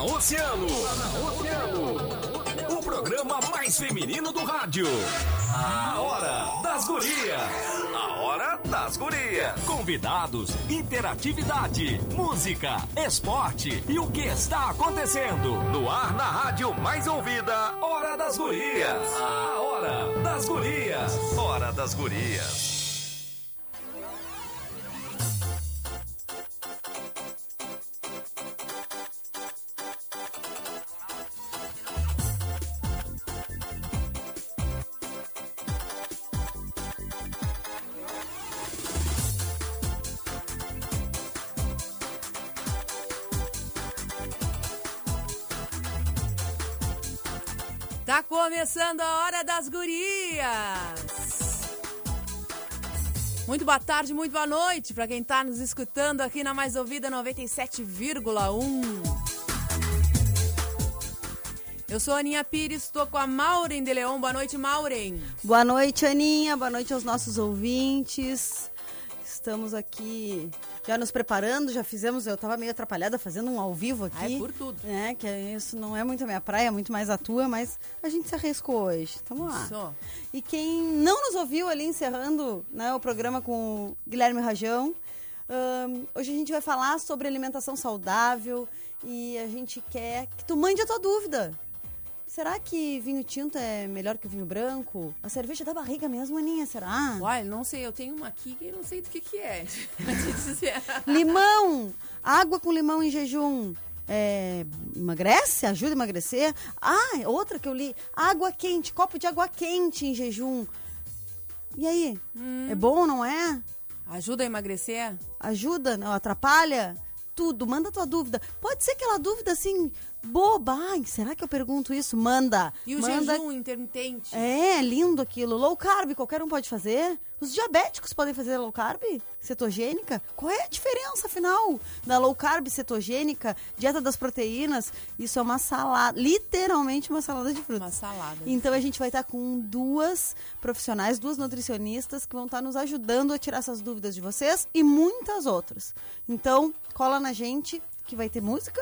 Oceano. O programa mais feminino do rádio. A Hora das Gurias. A Hora das Gurias. Convidados, interatividade, música, esporte e o que está acontecendo. No ar na rádio mais ouvida. Hora das Gurias. A Hora das Gurias. Hora das Gurias. Começando a Hora das Gurias. Muito boa tarde, muito boa noite para quem tá nos escutando aqui na Mais Ouvida 97,1. Eu sou a Aninha Pires, estou com a Maureen de Leon. Boa noite, Maureen. Boa noite, Aninha. Boa noite aos nossos ouvintes. Estamos aqui já nos preparando, já fizemos, eu estava meio atrapalhada fazendo um ao vivo aqui. Ah, é por tudo. É, que isso não é muito a minha praia, é muito mais a tua, mas a gente se arriscou hoje. Tamo lá. Isso. E quem não nos ouviu ali encerrando né, o programa com o Guilherme Rajão, hoje a gente vai falar sobre alimentação saudável e a gente quer que tu mande a tua dúvida. Será que vinho tinto é melhor que o vinho branco? A cerveja da barriga mesmo, Aninha, será? Olha, não sei, eu tenho uma aqui que não sei do que que é. Limão! Água com limão em jejum. É, emagrece? Ajuda a emagrecer? Ah, outra que eu li. Água quente, copo de água quente em jejum. E aí? É bom, não é? Ajuda a emagrecer? Ajuda? Não atrapalha? Tudo, manda tua dúvida. Pode ser aquela dúvida assim, boba. Ai, será que eu pergunto isso? Manda. E o manda. jejum intermitente? É, lindo aquilo. Low carb, qualquer um pode fazer. Os diabéticos podem fazer low carb, cetogênica. Qual é a diferença, afinal, da low carb cetogênica, dieta das proteínas? Isso é uma salada, literalmente uma salada de frutas. Uma salada. Então a gente vai estar com duas profissionais, duas nutricionistas que vão estar nos ajudando a tirar essas dúvidas de vocês e muitas outras. Então, cola na gente que vai ter música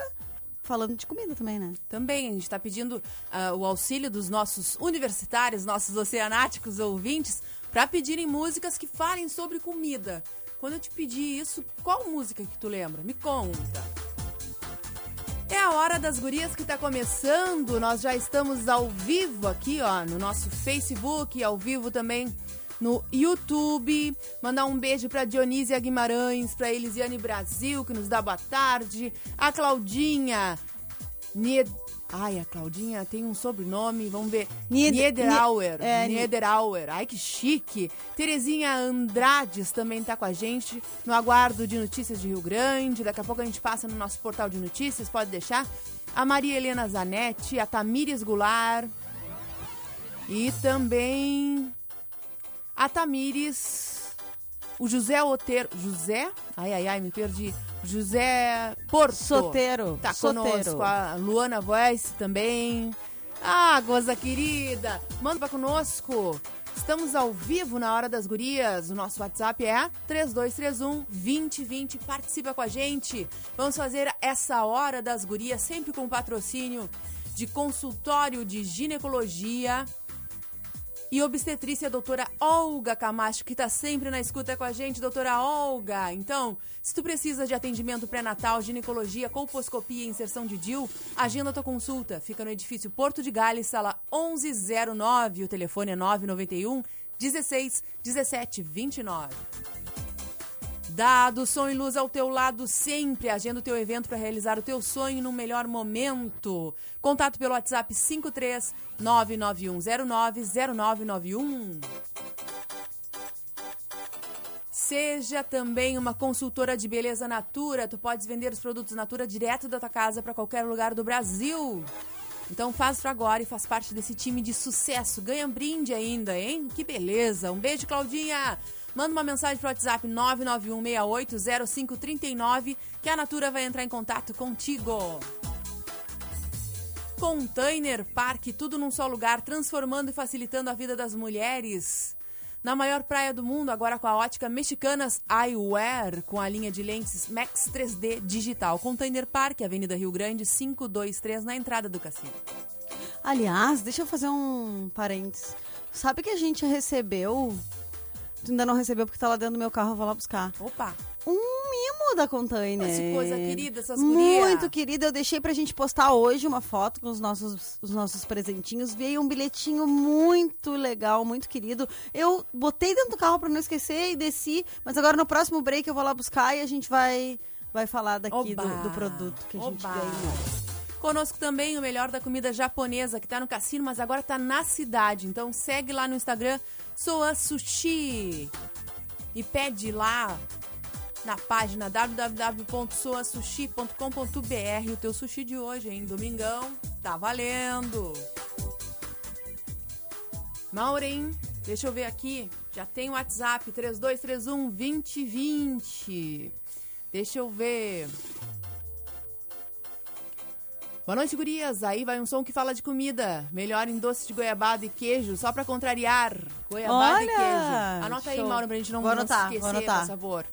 falando de comida também, né? Também, a gente está pedindo ah, o auxílio dos nossos universitários, nossos oceanáticos ouvintes, para pedirem músicas que falem sobre comida. Quando eu te pedi isso, qual música que tu lembra? Me conta. É a hora das gurias que tá começando. Nós já estamos ao vivo aqui, ó, no nosso Facebook, ao vivo também no YouTube. Mandar um beijo pra Dionísia Guimarães, pra Elisiane Brasil, que nos dá boa tarde. A Claudinha Nied... Ai, a Claudinha tem um sobrenome, vamos ver. Nied- Niederauer. Ni- é, Ni- Niederauer. Ai, que chique. Terezinha Andrades também tá com a gente no aguardo de notícias de Rio Grande. Daqui a pouco a gente passa no nosso portal de notícias, pode deixar. A Maria Helena Zanetti, a Tamires Goulart. E também a Tamires, o José Oteiro. José? Ai, ai, ai, me perdi. José Porto. Soteiro, Tá soteiro. conosco. A Luana Voice também. Ah, goza querida. Manda pra conosco. Estamos ao vivo na Hora das Gurias. O nosso WhatsApp é 3231 2020. Participa com a gente. Vamos fazer essa Hora das Gurias sempre com patrocínio de consultório de ginecologia e obstetrícia, doutora Olga Camacho, que está sempre na escuta com a gente, doutora Olga. Então, se tu precisa de atendimento pré-natal, ginecologia, colposcopia e inserção de DIL, agenda tua consulta. Fica no edifício Porto de Gales, sala 1109. O telefone é 991 16 17 29. Dado som e luz ao teu lado sempre. Agenda o teu evento para realizar o teu sonho no melhor momento. Contato pelo WhatsApp 53 99109 0991. Seja também uma consultora de beleza Natura. Tu podes vender os produtos Natura direto da tua casa para qualquer lugar do Brasil. Então faz pra agora e faz parte desse time de sucesso. Ganha um brinde ainda, hein? Que beleza. Um beijo, Claudinha. Manda uma mensagem pro WhatsApp 991680539 que a Natura vai entrar em contato contigo. Container Park, tudo num só lugar, transformando e facilitando a vida das mulheres. Na maior praia do mundo, agora com a ótica Mexicanas Eyewear, com a linha de lentes Max 3D Digital. Container Park, Avenida Rio Grande, 523, na entrada do cassino. Aliás, deixa eu fazer um parênteses. Sabe que a gente recebeu. Tu ainda não recebeu porque tá lá dentro do meu carro, eu vou lá buscar. Opa! Um mimo da Container. Que coisa querida, essas gurias. Muito querida. Eu deixei pra gente postar hoje uma foto com os nossos, os nossos presentinhos. Veio um bilhetinho muito legal, muito querido. Eu botei dentro do carro pra não esquecer e desci. Mas agora no próximo break eu vou lá buscar e a gente vai, vai falar daqui do, do produto que a gente Oba! ganhou. Conosco também o melhor da comida japonesa, que tá no cassino, mas agora tá na cidade. Então segue lá no Instagram, Soa Sushi. E pede lá na página www.soasushi.com.br o teu sushi de hoje, hein? Domingão, tá valendo. Maureen, deixa eu ver aqui. Já tem o WhatsApp 3231 2020. Deixa eu ver. Boa noite, gurias. Aí vai um som que fala de comida. Melhor em doce de goiabada e queijo, só pra contrariar. Goiabada e Olha! queijo. Anota aí, Show. Mauro, pra gente não, Vou não anotar, vou esquecer, por favor.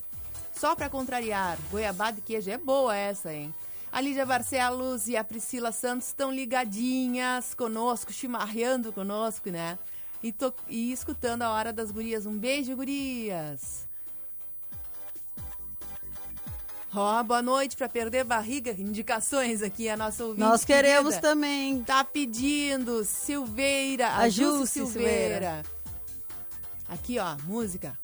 Só pra contrariar. Goiabada e queijo. É boa essa, hein? A Lídia Barcelos e a Priscila Santos estão ligadinhas conosco, chimarreando conosco, né? E, to- e escutando a Hora das Gurias. Um beijo, gurias! Ó, boa noite pra perder barriga. Indicações aqui, a nossa ouvinte. Nós queremos querida. também. Tá pedindo Silveira, a, A Ju Jusce Silveira. Aqui, ó, música.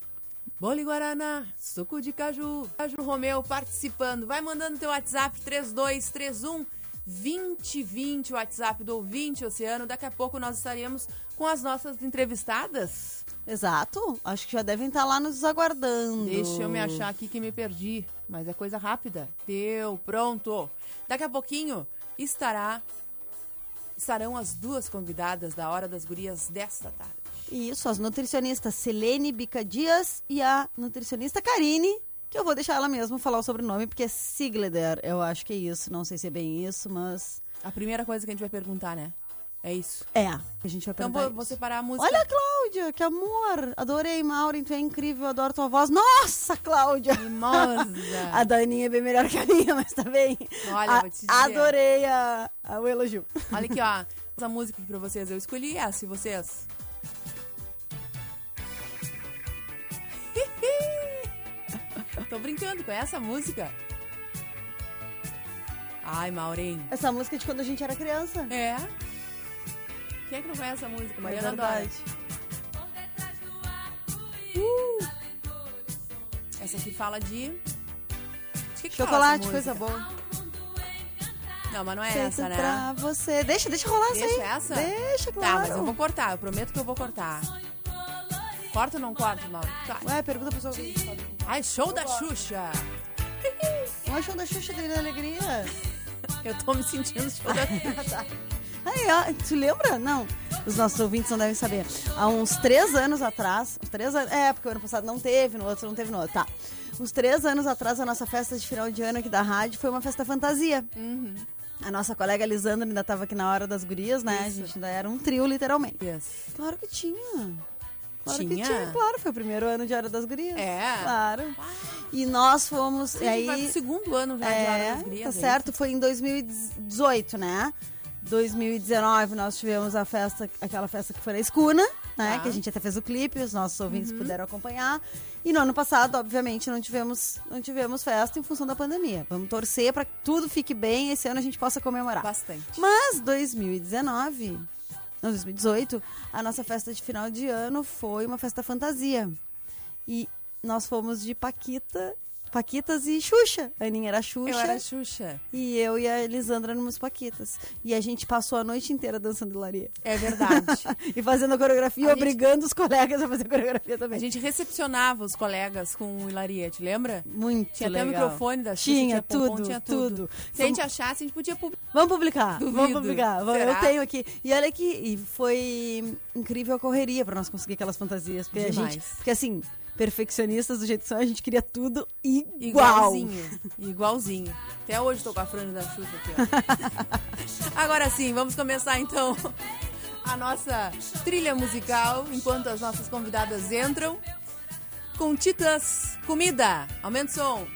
Bolo e Guaraná, suco de caju. Caju Romeu participando. Vai mandando teu WhatsApp 3231 2020, o WhatsApp do ouvinte Oceano. Daqui a pouco nós estaremos com as nossas entrevistadas. Exato. Acho que já devem estar lá nos aguardando. Deixa eu me achar aqui que me perdi, mas é coisa rápida. Deu, pronto. Daqui a pouquinho estará estarão as duas convidadas da Hora das Gurias desta tarde. Isso, as nutricionistas Selene Bica Dias e a nutricionista Karine, que eu vou deixar ela mesma falar o sobrenome, porque é Sigleder, eu acho que é isso. Não sei se é bem isso, mas. A primeira coisa que a gente vai perguntar, né? É isso. É, a gente vai Então vou, separar a música. Olha Cláudia, que amor! Adorei, Maureen, tu é incrível, adoro tua voz. Nossa, Cláudia! Mimosa. A Daninha é bem melhor que a minha, mas tá bem. Olha, A- vou te dizer. Adorei a, a- o elogio. Olha aqui, ó. Essa música aqui pra vocês. Eu escolhi essa, e vocês? Tô brincando com essa música. Ai, Maureen. Essa música é de quando a gente era criança. É? Quem é que não conhece essa música? Mariana é verdade. Dora. Uh! Essa aqui fala de... de que que fala Chocolate, essa coisa boa. Não, mas não é Feito essa, né? pra você. Deixa, deixa rolar Deixa essa? Deixa, claro. Tá, mas eu vou cortar. Eu prometo que eu vou cortar. Corta ou não corta, Mauro? Tá. Ué, pergunta pra pessoa. Ai, show da Xuxa! Não é show da Xuxa dele da Alegria? Eu tô me sentindo show da Xuxa. Aí, ó, tu lembra? Não. Os nossos ouvintes não devem saber. Há uns três anos atrás, três anos, é, porque o ano passado não teve, no outro não teve no outro, tá. Uns três anos atrás, a nossa festa de final de ano aqui da rádio foi uma festa fantasia. A nossa colega Lisandra ainda estava aqui na hora das gurias, né? A Isso. gente ainda era um trio, literalmente. Yes. Claro que tinha. Claro que Tinha? tinha, claro. Foi o primeiro ano de Hora das Gurias. É? Claro. E nós fomos. A e aí, vai pro segundo ano já de Hora é, das Gurias. tá é certo. Foi em 2018, né? 2019 nós tivemos a festa, aquela festa que foi na Escuna, né? Uhum. Que a gente até fez o clipe, os nossos ouvintes puderam acompanhar. E no ano passado, obviamente, não tivemos, não tivemos festa em função da pandemia. Vamos torcer para que tudo fique bem e esse ano a gente possa comemorar. Bastante. Mas 2019, não, 2018, a nossa festa de final de ano foi uma festa fantasia. E nós fomos de Paquita, Paquitas e Xuxa. A Aninha era Xuxa. Eu era Xuxa. E eu e a Elisandra éramos Paquitas. E a gente passou a noite inteira dançando hilaria. É verdade. e fazendo a coreografia, A gente- obrigando os colegas a fazer a coreografia também. A gente recepcionava os colegas com o Hilariete, lembra? Muito Tinha legal. até o microfone da Xuxa, Tinha, pompom, tudo, tinha tudo. tudo. Se a gente achasse, a gente podia publicar. Vamos publicar, Duvido. vamos publicar. Será? Eu tenho aqui. E olha que e foi incrível a correria pra nós conseguir aquelas fantasias. Porque a Demais. gente. Porque assim, perfeccionistas do jeito que são, a gente queria tudo igual. Igualzinho. Igualzinho. Até hoje tô com a franja da Xuxa aqui, ó. Agora sim, vamos começar então a nossa trilha musical enquanto as nossas convidadas entram. Com Titãs, comida, aumenta o som.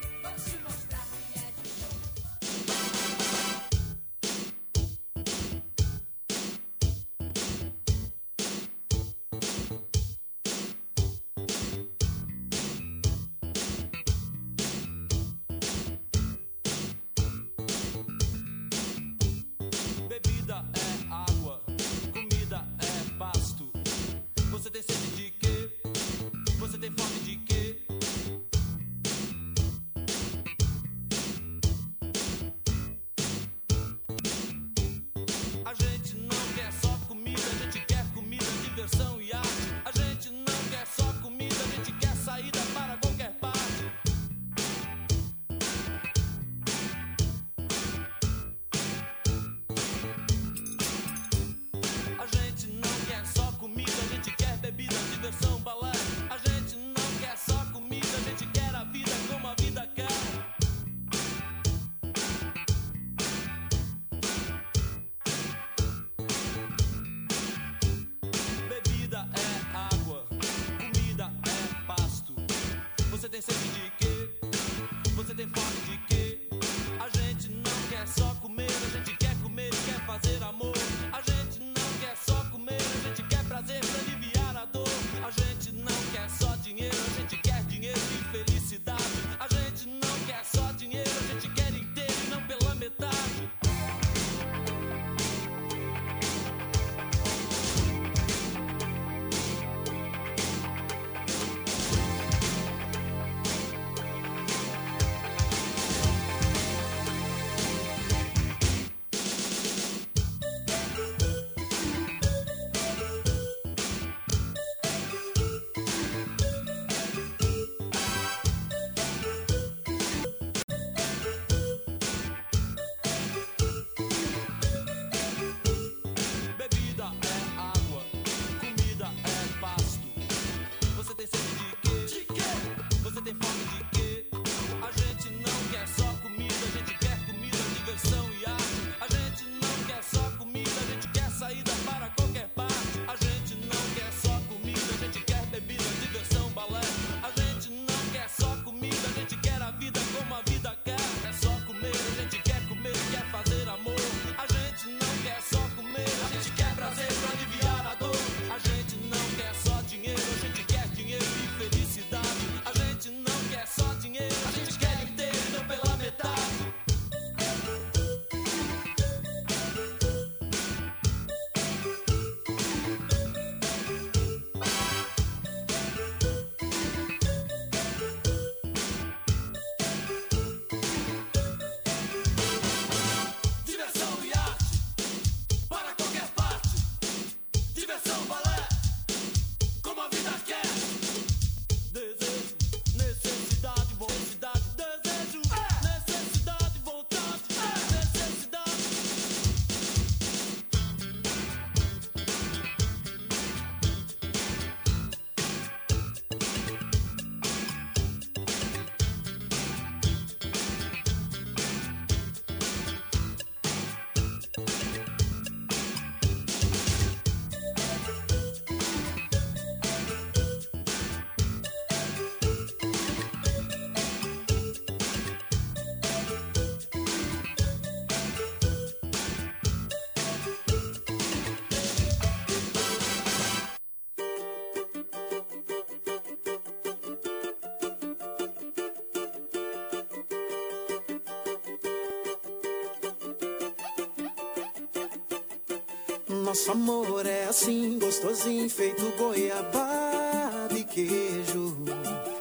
nosso amor é assim, gostosinho, feito goiabada e queijo.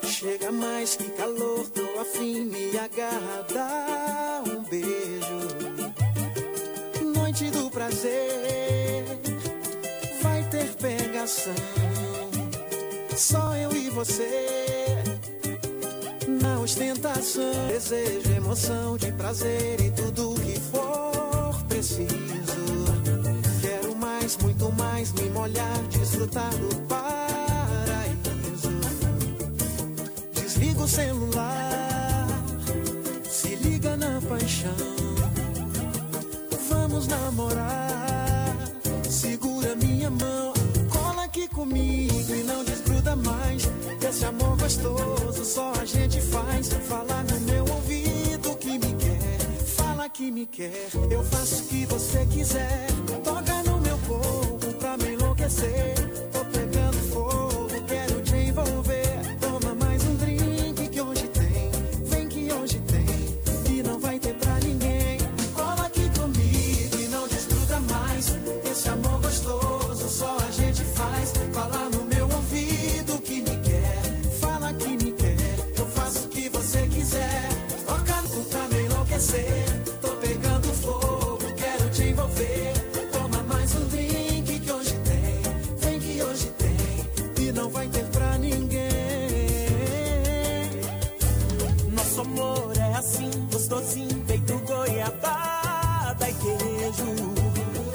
Chega mais que calor, tô afim, me agarra, dá um beijo. Noite do prazer, vai ter pegação. Só eu e você, na ostentação. Desejo, emoção, de prazer e tudo que for preciso mais, muito mais, me molhar, desfrutar do paraíso. Desliga o celular, se liga na paixão. Vamos namorar, segura minha mão, cola aqui comigo e não desgruda mais. Esse amor gostoso só a gente faz. Fala no meu ouvido que me quer, fala que me quer. Eu faço o que você quiser. Toca me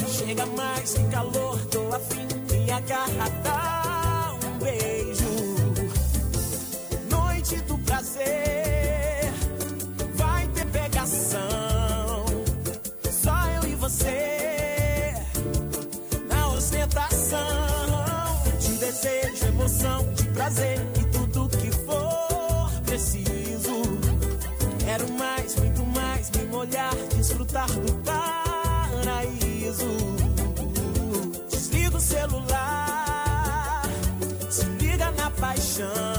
Chega mais que calor, tô afim, me agarra, dá um beijo. Noite do prazer, vai ter pegação. Só eu e você, na ostentação. De desejo, emoção, de prazer na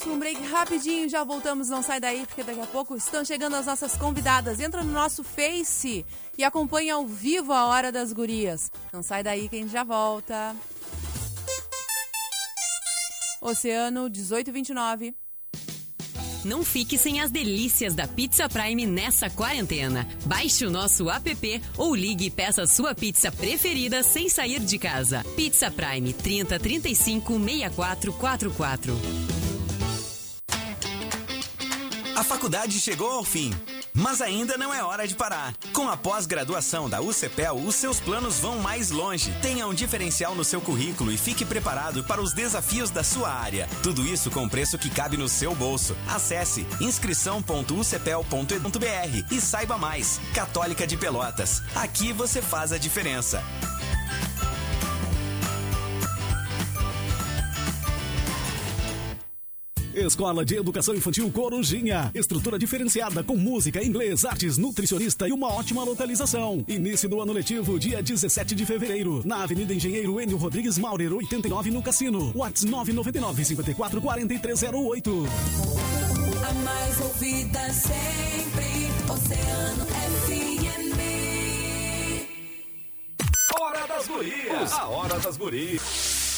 vamos para um break rapidinho, já voltamos, não sai daí, porque daqui a pouco estão chegando as nossas convidadas. Entra no nosso Face e acompanha ao vivo a Hora das Gurias. Não sai daí que a gente já volta. Oceano 1829. Não fique sem as delícias da Pizza Prime nessa quarentena. Baixe o nosso app ou ligue e peça sua pizza preferida sem sair de casa. Pizza Prime 30 35 64 44. A faculdade chegou ao fim, mas ainda não é hora de parar. Com a pós-graduação da UCPEL, os seus planos vão mais longe. Tenha um diferencial no seu currículo e fique preparado para os desafios da sua área. Tudo isso com preço que cabe no seu bolso. Acesse inscrição.ucpel.edu.br e saiba mais. Católica de Pelotas. Aqui você faz a diferença. Escola de Educação Infantil Corujinha. Estrutura diferenciada com música, inglês, artes, nutricionista e uma ótima localização. Início do ano letivo, dia 17 de fevereiro. Na Avenida Engenheiro Enio Rodrigues Maurer, 89 no Cassino. Whats 999 54 4308. A mais ouvida sempre, Oceano FM. Hora das Gurias. A Hora das Gurias.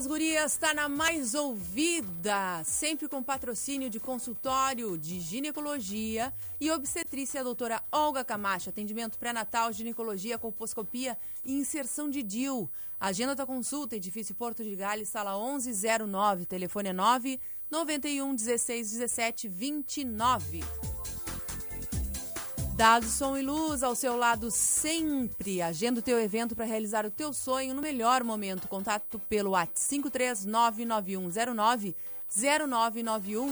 Das gurias, tá na mais ouvida, sempre com patrocínio de consultório de ginecologia e obstetrícia, doutora Olga Camacho, atendimento pré-natal, ginecologia, colposcopia e inserção de DIL. Agenda da consulta, edifício Porto de Gales, sala 1109, telefone é 9 91 16 17 29. Dados Som e Luz ao seu lado sempre. Agenda o teu evento para realizar o teu sonho no melhor momento. Contato pelo WhatsApp 5399109 0991.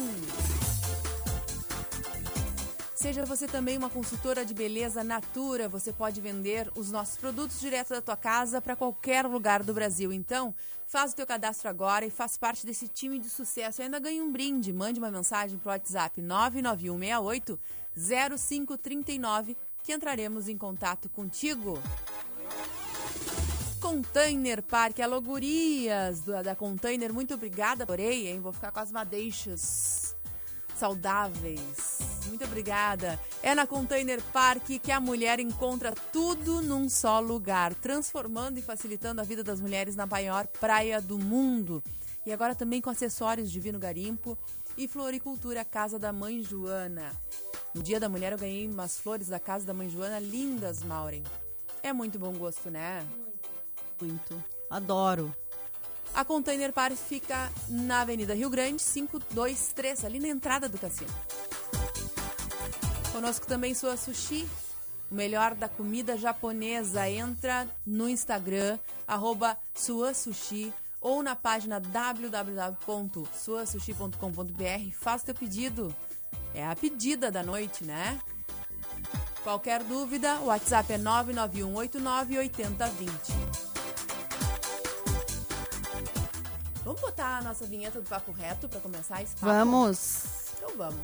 Seja você também uma consultora de beleza Natura, você pode vender os nossos produtos direto da tua casa para qualquer lugar do Brasil. Então, faz o teu cadastro agora e faz parte desse time de sucesso. E ainda ganha um brinde. Mande uma mensagem para o WhatsApp 99168 0539 que entraremos em contato contigo. Container Park, alogurias do- da Container, muito obrigada, adorei, hein? Vou ficar com as madeixas saudáveis. Muito obrigada. É na Container Park que a mulher encontra tudo num só lugar, transformando e facilitando a vida das mulheres na maior praia do mundo. E agora também com acessórios Divino Garimpo e Floricultura Casa da Mãe Joana. No Dia da Mulher eu ganhei umas flores da Casa da Mãe Joana lindas, Maureen. É muito bom gosto, né? Muito. Adoro. A Container Park fica na Avenida Rio Grande, 523, ali na entrada do cassino. Conosco também Sua Sushi, o melhor da comida japonesa. Entra no Instagram, arroba Sua Sushi, ou na página www.suasushi.com.br. Faça teu pedido. É a pedida da noite, né? Qualquer dúvida, o WhatsApp é 991898020. Vamos botar a nossa vinheta do Papo Reto para começar esse papo? Vamos. Então vamos.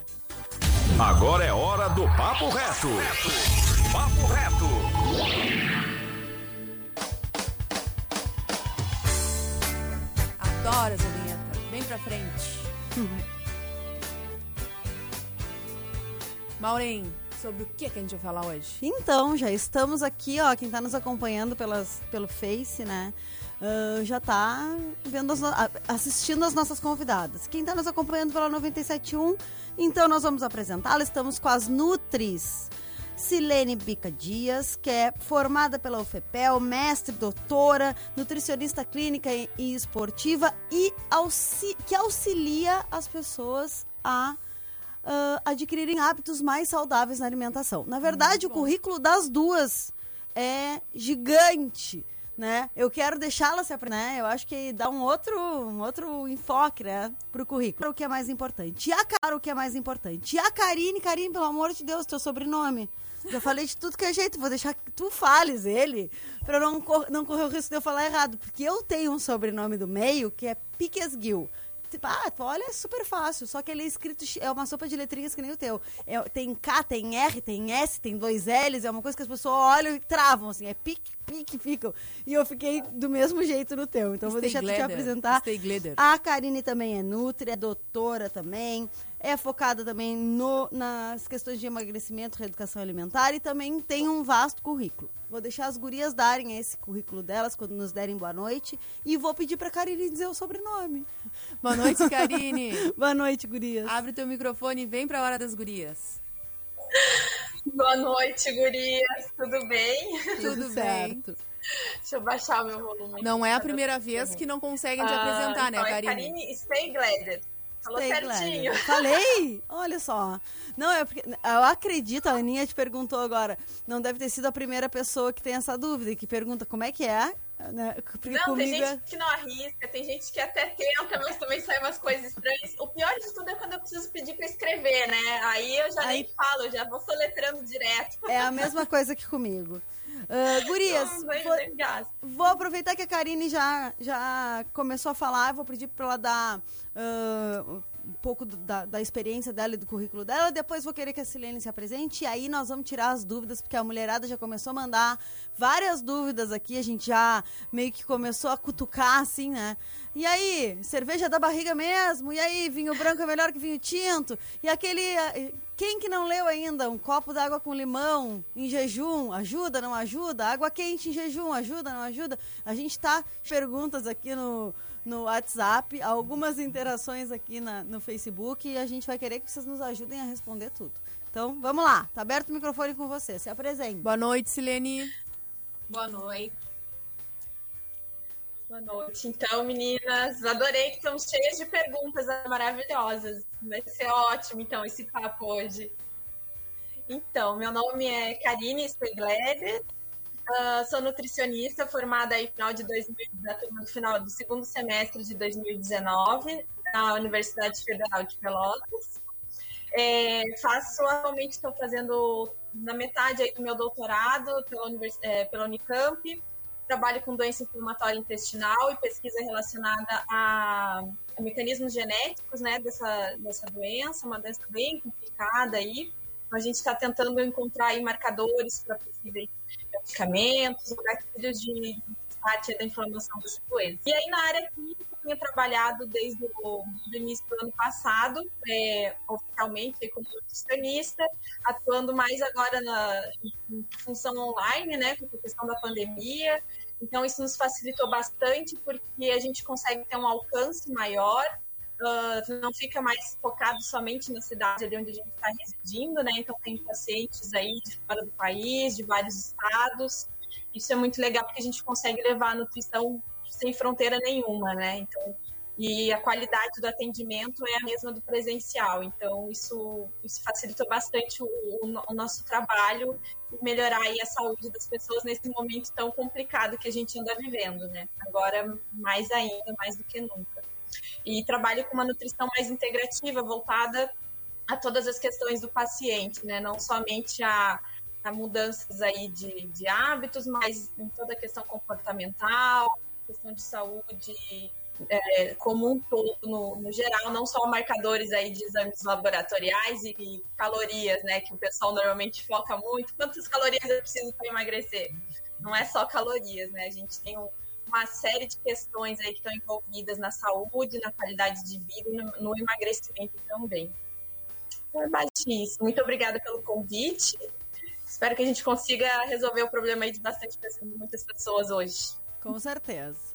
Agora é hora do Papo Reto. Papo Reto. Adoro essa vinheta. Vem pra frente. Maureen, sobre o que, que a gente vai falar hoje? Então, já estamos aqui, ó. Quem tá nos acompanhando pelas, pelo Face, né? ah, já tá vendo as no- a- assistindo as nossas convidadas. Quem tá nos acompanhando pela 971, então nós vamos apresentá-la. Estamos com as Nutris. Silene Bica Dias, que é formada pela UFPEL, mestre, doutora, nutricionista clínica e, esportiva e auxi- que auxilia as pessoas a ah, adquirirem hábitos mais saudáveis na alimentação. Na verdade, o currículo das duas é gigante, né? Eu quero deixá-la se aprender, né? Eu acho que dá um outro, um outro enfoque, né, pro currículo. O que é mais importante. E a cara, o que é mais importante. E a Karine, Karine, pelo amor de Deus, teu sobrenome. Já falei de tudo que é jeito, vou deixar que tu fales ele, pra não, cor- não correr o risco de eu falar errado. Porque eu tenho um sobrenome do meio que é Piquesguil. Tipo, ah, tu olha, é super fácil. Só que ele é escrito, é uma sopa de letrinhas que nem o teu. É, tem K, tem R, tem S, tem dois L's. É uma coisa que as pessoas olham e travam, assim. É pique, pique, ficam. E eu fiquei do mesmo jeito no teu. Então, eu vou Stay deixar tu te apresentar. Stay. A Karine também é nutri, é doutora também. É focada também no, nas questões de emagrecimento, reeducação alimentar e também tem um vasto currículo. Vou deixar as gurias darem esse currículo delas quando nos derem boa noite e vou pedir pra Karine dizer o sobrenome. Boa noite, Karine. Boa noite, gurias. Abre teu microfone e vem pra hora das gurias. Boa noite, gurias. Tudo bem? Tudo bem? certo. Deixa eu baixar o meu volume. Não é a primeira vez que não conseguem te Ah, apresentar, né, então é Karine? Karine Steigleder. Falou certinho. Gladys. Falei? Olha só. Não, é porque. Eu acredito, a Aninha te perguntou agora. Não deve ter sido a primeira pessoa que tem essa dúvida e que pergunta como é que é. Né? Não, comigo tem é- gente que não arrisca, tem gente que até tenta, mas também sai umas coisas estranhas. O pior de tudo é quando eu preciso pedir pra escrever, né? Aí eu já Aí- nem falo, já vou soletrando direto. é a mesma coisa que comigo. Ah, gurias, Não, vou, gasto. vou aproveitar que a Karine já, já começou a falar, vou pedir para ela dar ah, um pouco do- da, da experiência dela e do currículo dela. Depois vou querer que a Silene se apresente e aí nós vamos tirar as dúvidas, porque a mulherada já começou a mandar várias dúvidas aqui. A gente já meio que começou a cutucar, assim, né? E aí, cerveja da barriga mesmo? E aí, vinho branco é melhor que vinho tinto? E aquele. ah, Quem que não leu ainda? Um copo d'água com limão em jejum ajuda, não ajuda? Água quente em jejum ajuda, não ajuda? A gente tá perguntas aqui no, no WhatsApp, algumas interações aqui na, no Facebook e a gente vai querer que vocês nos ajudem a responder tudo. Então, vamos lá. Tá aberto o microfone com você. Se apresente. Boa noite, Silene. Boa noite. Boa noite. Então, meninas, adorei que estão cheias de perguntas maravilhosas. Vai ser ótimo, então, esse papo hoje. Então, meu nome é Karine Spigleder, ah, sou nutricionista formada aí final de 2000, na turma do final do segundo semestre de 2019 na Universidade Federal de Pelotas. É, faço atualmente estou fazendo na metade aí do meu doutorado pela, univers- é, pela Unicamp. Trabalho com doença inflamatória intestinal e pesquisa relacionada a, a mecanismos genéticos né, dessa, dessa doença, uma doença bem complicada aí. A gente está tentando encontrar aí marcadores para possíveis medicamentos, gatilhos de parte da inflamação dessa doença. E aí, na área clínica, eu tenho trabalhado desde o do início do ano passado, é, oficialmente como nutricionista, atuando mais agora na em função online, né, com a questão da pandemia. Então, isso nos facilitou bastante, porque a gente consegue ter um alcance maior, ah, não fica mais focado somente na cidade ali onde a gente está residindo, né? Então, tem pacientes aí de fora do país, de vários estados. Isso é muito legal, porque a gente consegue levar a nutrição sem fronteira nenhuma, né? Então, e a qualidade do atendimento é a mesma do presencial. Então, isso, isso facilitou bastante o, o nosso trabalho e melhorar aí a saúde das pessoas nesse momento tão complicado que a gente anda vivendo, né? Agora, mais ainda, mais do que nunca. E trabalho com uma nutrição mais integrativa, voltada a todas as questões do paciente, né? Não somente a, a mudanças aí de, de hábitos, mas em toda a questão comportamental, questão de saúde é, como um todo, no, no geral, não só marcadores aí de exames laboratoriais e, e calorias, né? Que o pessoal normalmente foca muito. Quantas calorias eu preciso para emagrecer? Não é só calorias, né? A gente tem um, uma série de questões aí que estão envolvidas na saúde, na qualidade de vida e no, no emagrecimento também. É isso. Muito obrigada pelo convite. Espero que a gente consiga resolver o problema aí de bastante pessoas, de muitas pessoas hoje. Com certeza.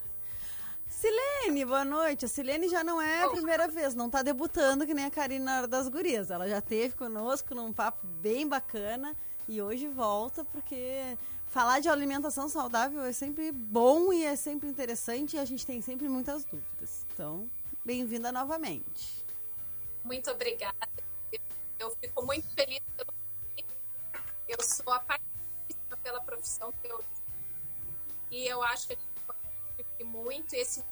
Silene, boa noite. A Silene já não é a primeira vez, não tá debutando que nem a Karina na hora das gurias. Ela já teve conosco num papo bem bacana e hoje volta porque falar de alimentação saudável é sempre bom e é sempre interessante e a gente tem sempre muitas dúvidas. Então, bem-vinda novamente. Muito obrigada. Eu fico muito feliz pelo eu sou apaixonada pela profissão que eu e eu acho que a gente pode muito esse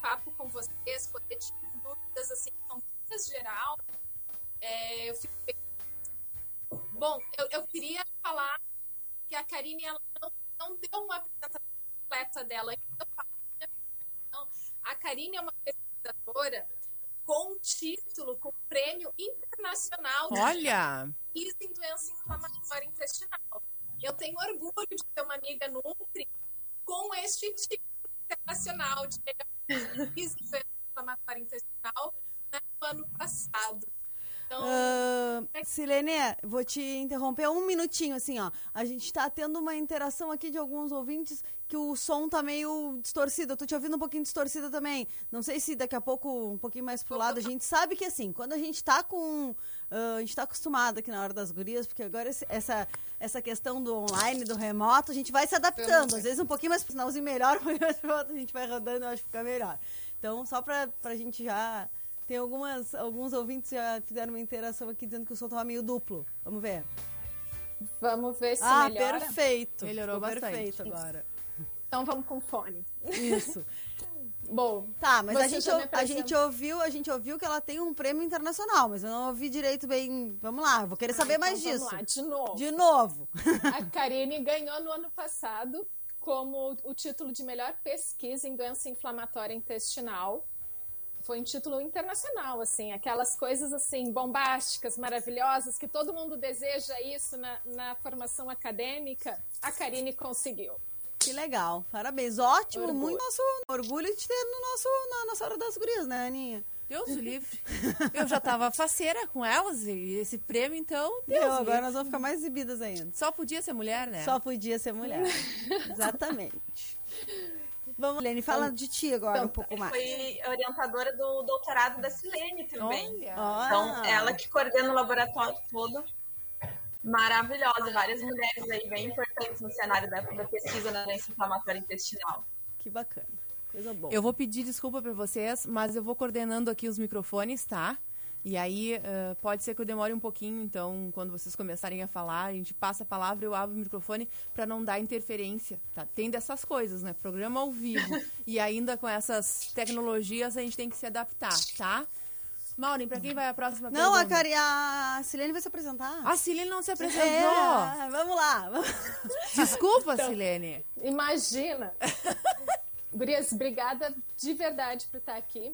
papo com vocês, poder tirar dúvidas assim, são dúvidas geral. É, eu fico feliz. Bom, eu, eu queria falar que a Karine ela não, não deu uma apresentação completa dela. Né? Não, a Karine é uma pesquisadora com título, com prêmio internacional de Olha! pesquisa em doença inflamatória intestinal. Eu tenho orgulho de ter uma amiga Nutri com este título internacional de pesquisa em doença inflamatória intestinal né, no ano passado. Então, Ah, Silene, vou te interromper um minutinho, assim, ó. A gente tá tendo uma interação aqui de alguns ouvintes que o som tá meio distorcido. Eu tô te ouvindo um pouquinho distorcida também. Não sei se daqui a pouco, um pouquinho mais pro lado, a gente sabe que, assim, quando a gente tá com... ah, a gente tá acostumado aqui na hora das gurias, porque agora esse- essa, essa questão do online, do remoto, a gente vai se adaptando. Às vezes um pouquinho mais pro finalzinho melhor, um pouquinho mais pro outro, a gente vai rodando, eu acho que fica melhor. Então, só pra, pra gente já... Tem algumas, alguns ouvintes já fizeram uma interação aqui dizendo que o som tava meio duplo. Vamos ver. vamos ver se ah, melhora. perfeito. Melhorou Ficou bastante. perfeito agora. Então vamos com fone. Isso. Bom, Tá, mas a gente, a gente ouviu, a gente ouviu que ela tem um prêmio internacional, mas eu não ouvi direito bem. Vamos lá, vou querer saber mais então disso. Vamos lá, de novo. De novo. A Karine ganhou no ano passado como o título de melhor pesquisa em doença inflamatória intestinal. Foi um título internacional, assim, aquelas coisas assim bombásticas, maravilhosas, que todo mundo deseja isso na, na formação acadêmica. A Karine conseguiu. Que legal. Parabéns. Ótimo, Orgulho. muito nosso orgulho de ter no nosso, na nossa hora das gurias, né, Aninha? Deus o livre. Eu já tava faceira com elas e esse prêmio, então, Deus Meu, o agora livre. nós vamos ficar mais exibidas ainda. Só podia ser mulher, né? Só podia ser mulher. Exatamente. Vamos, Lene, fala de ti agora então, um pouco mais. Foi orientadora do doutorado da Silene também. Olha. Então, ela que coordena o laboratório todo. Maravilhosa, várias mulheres aí bem importantes no cenário da, da pesquisa na doença inflamatória intestinal. Que bacana. Coisa boa. Eu vou pedir desculpa pra vocês, mas eu vou coordenando aqui os microfones, tá? E aí, ah, pode ser que eu demore um pouquinho, então, quando vocês começarem a falar, a gente passa a palavra, eu abro o microfone para não dar interferência, tá? Tem dessas coisas, né? Programa ao vivo. e ainda com essas tecnologias, a gente tem que se adaptar, tá? Maureen, pra quem vai a próxima Não, a, pergunta? Cari, a Silene vai se apresentar. A Silene não se apresentou. É, vamos lá. Desculpa, Então, Silene. Imagina! Gurias, obrigada de verdade por estar aqui.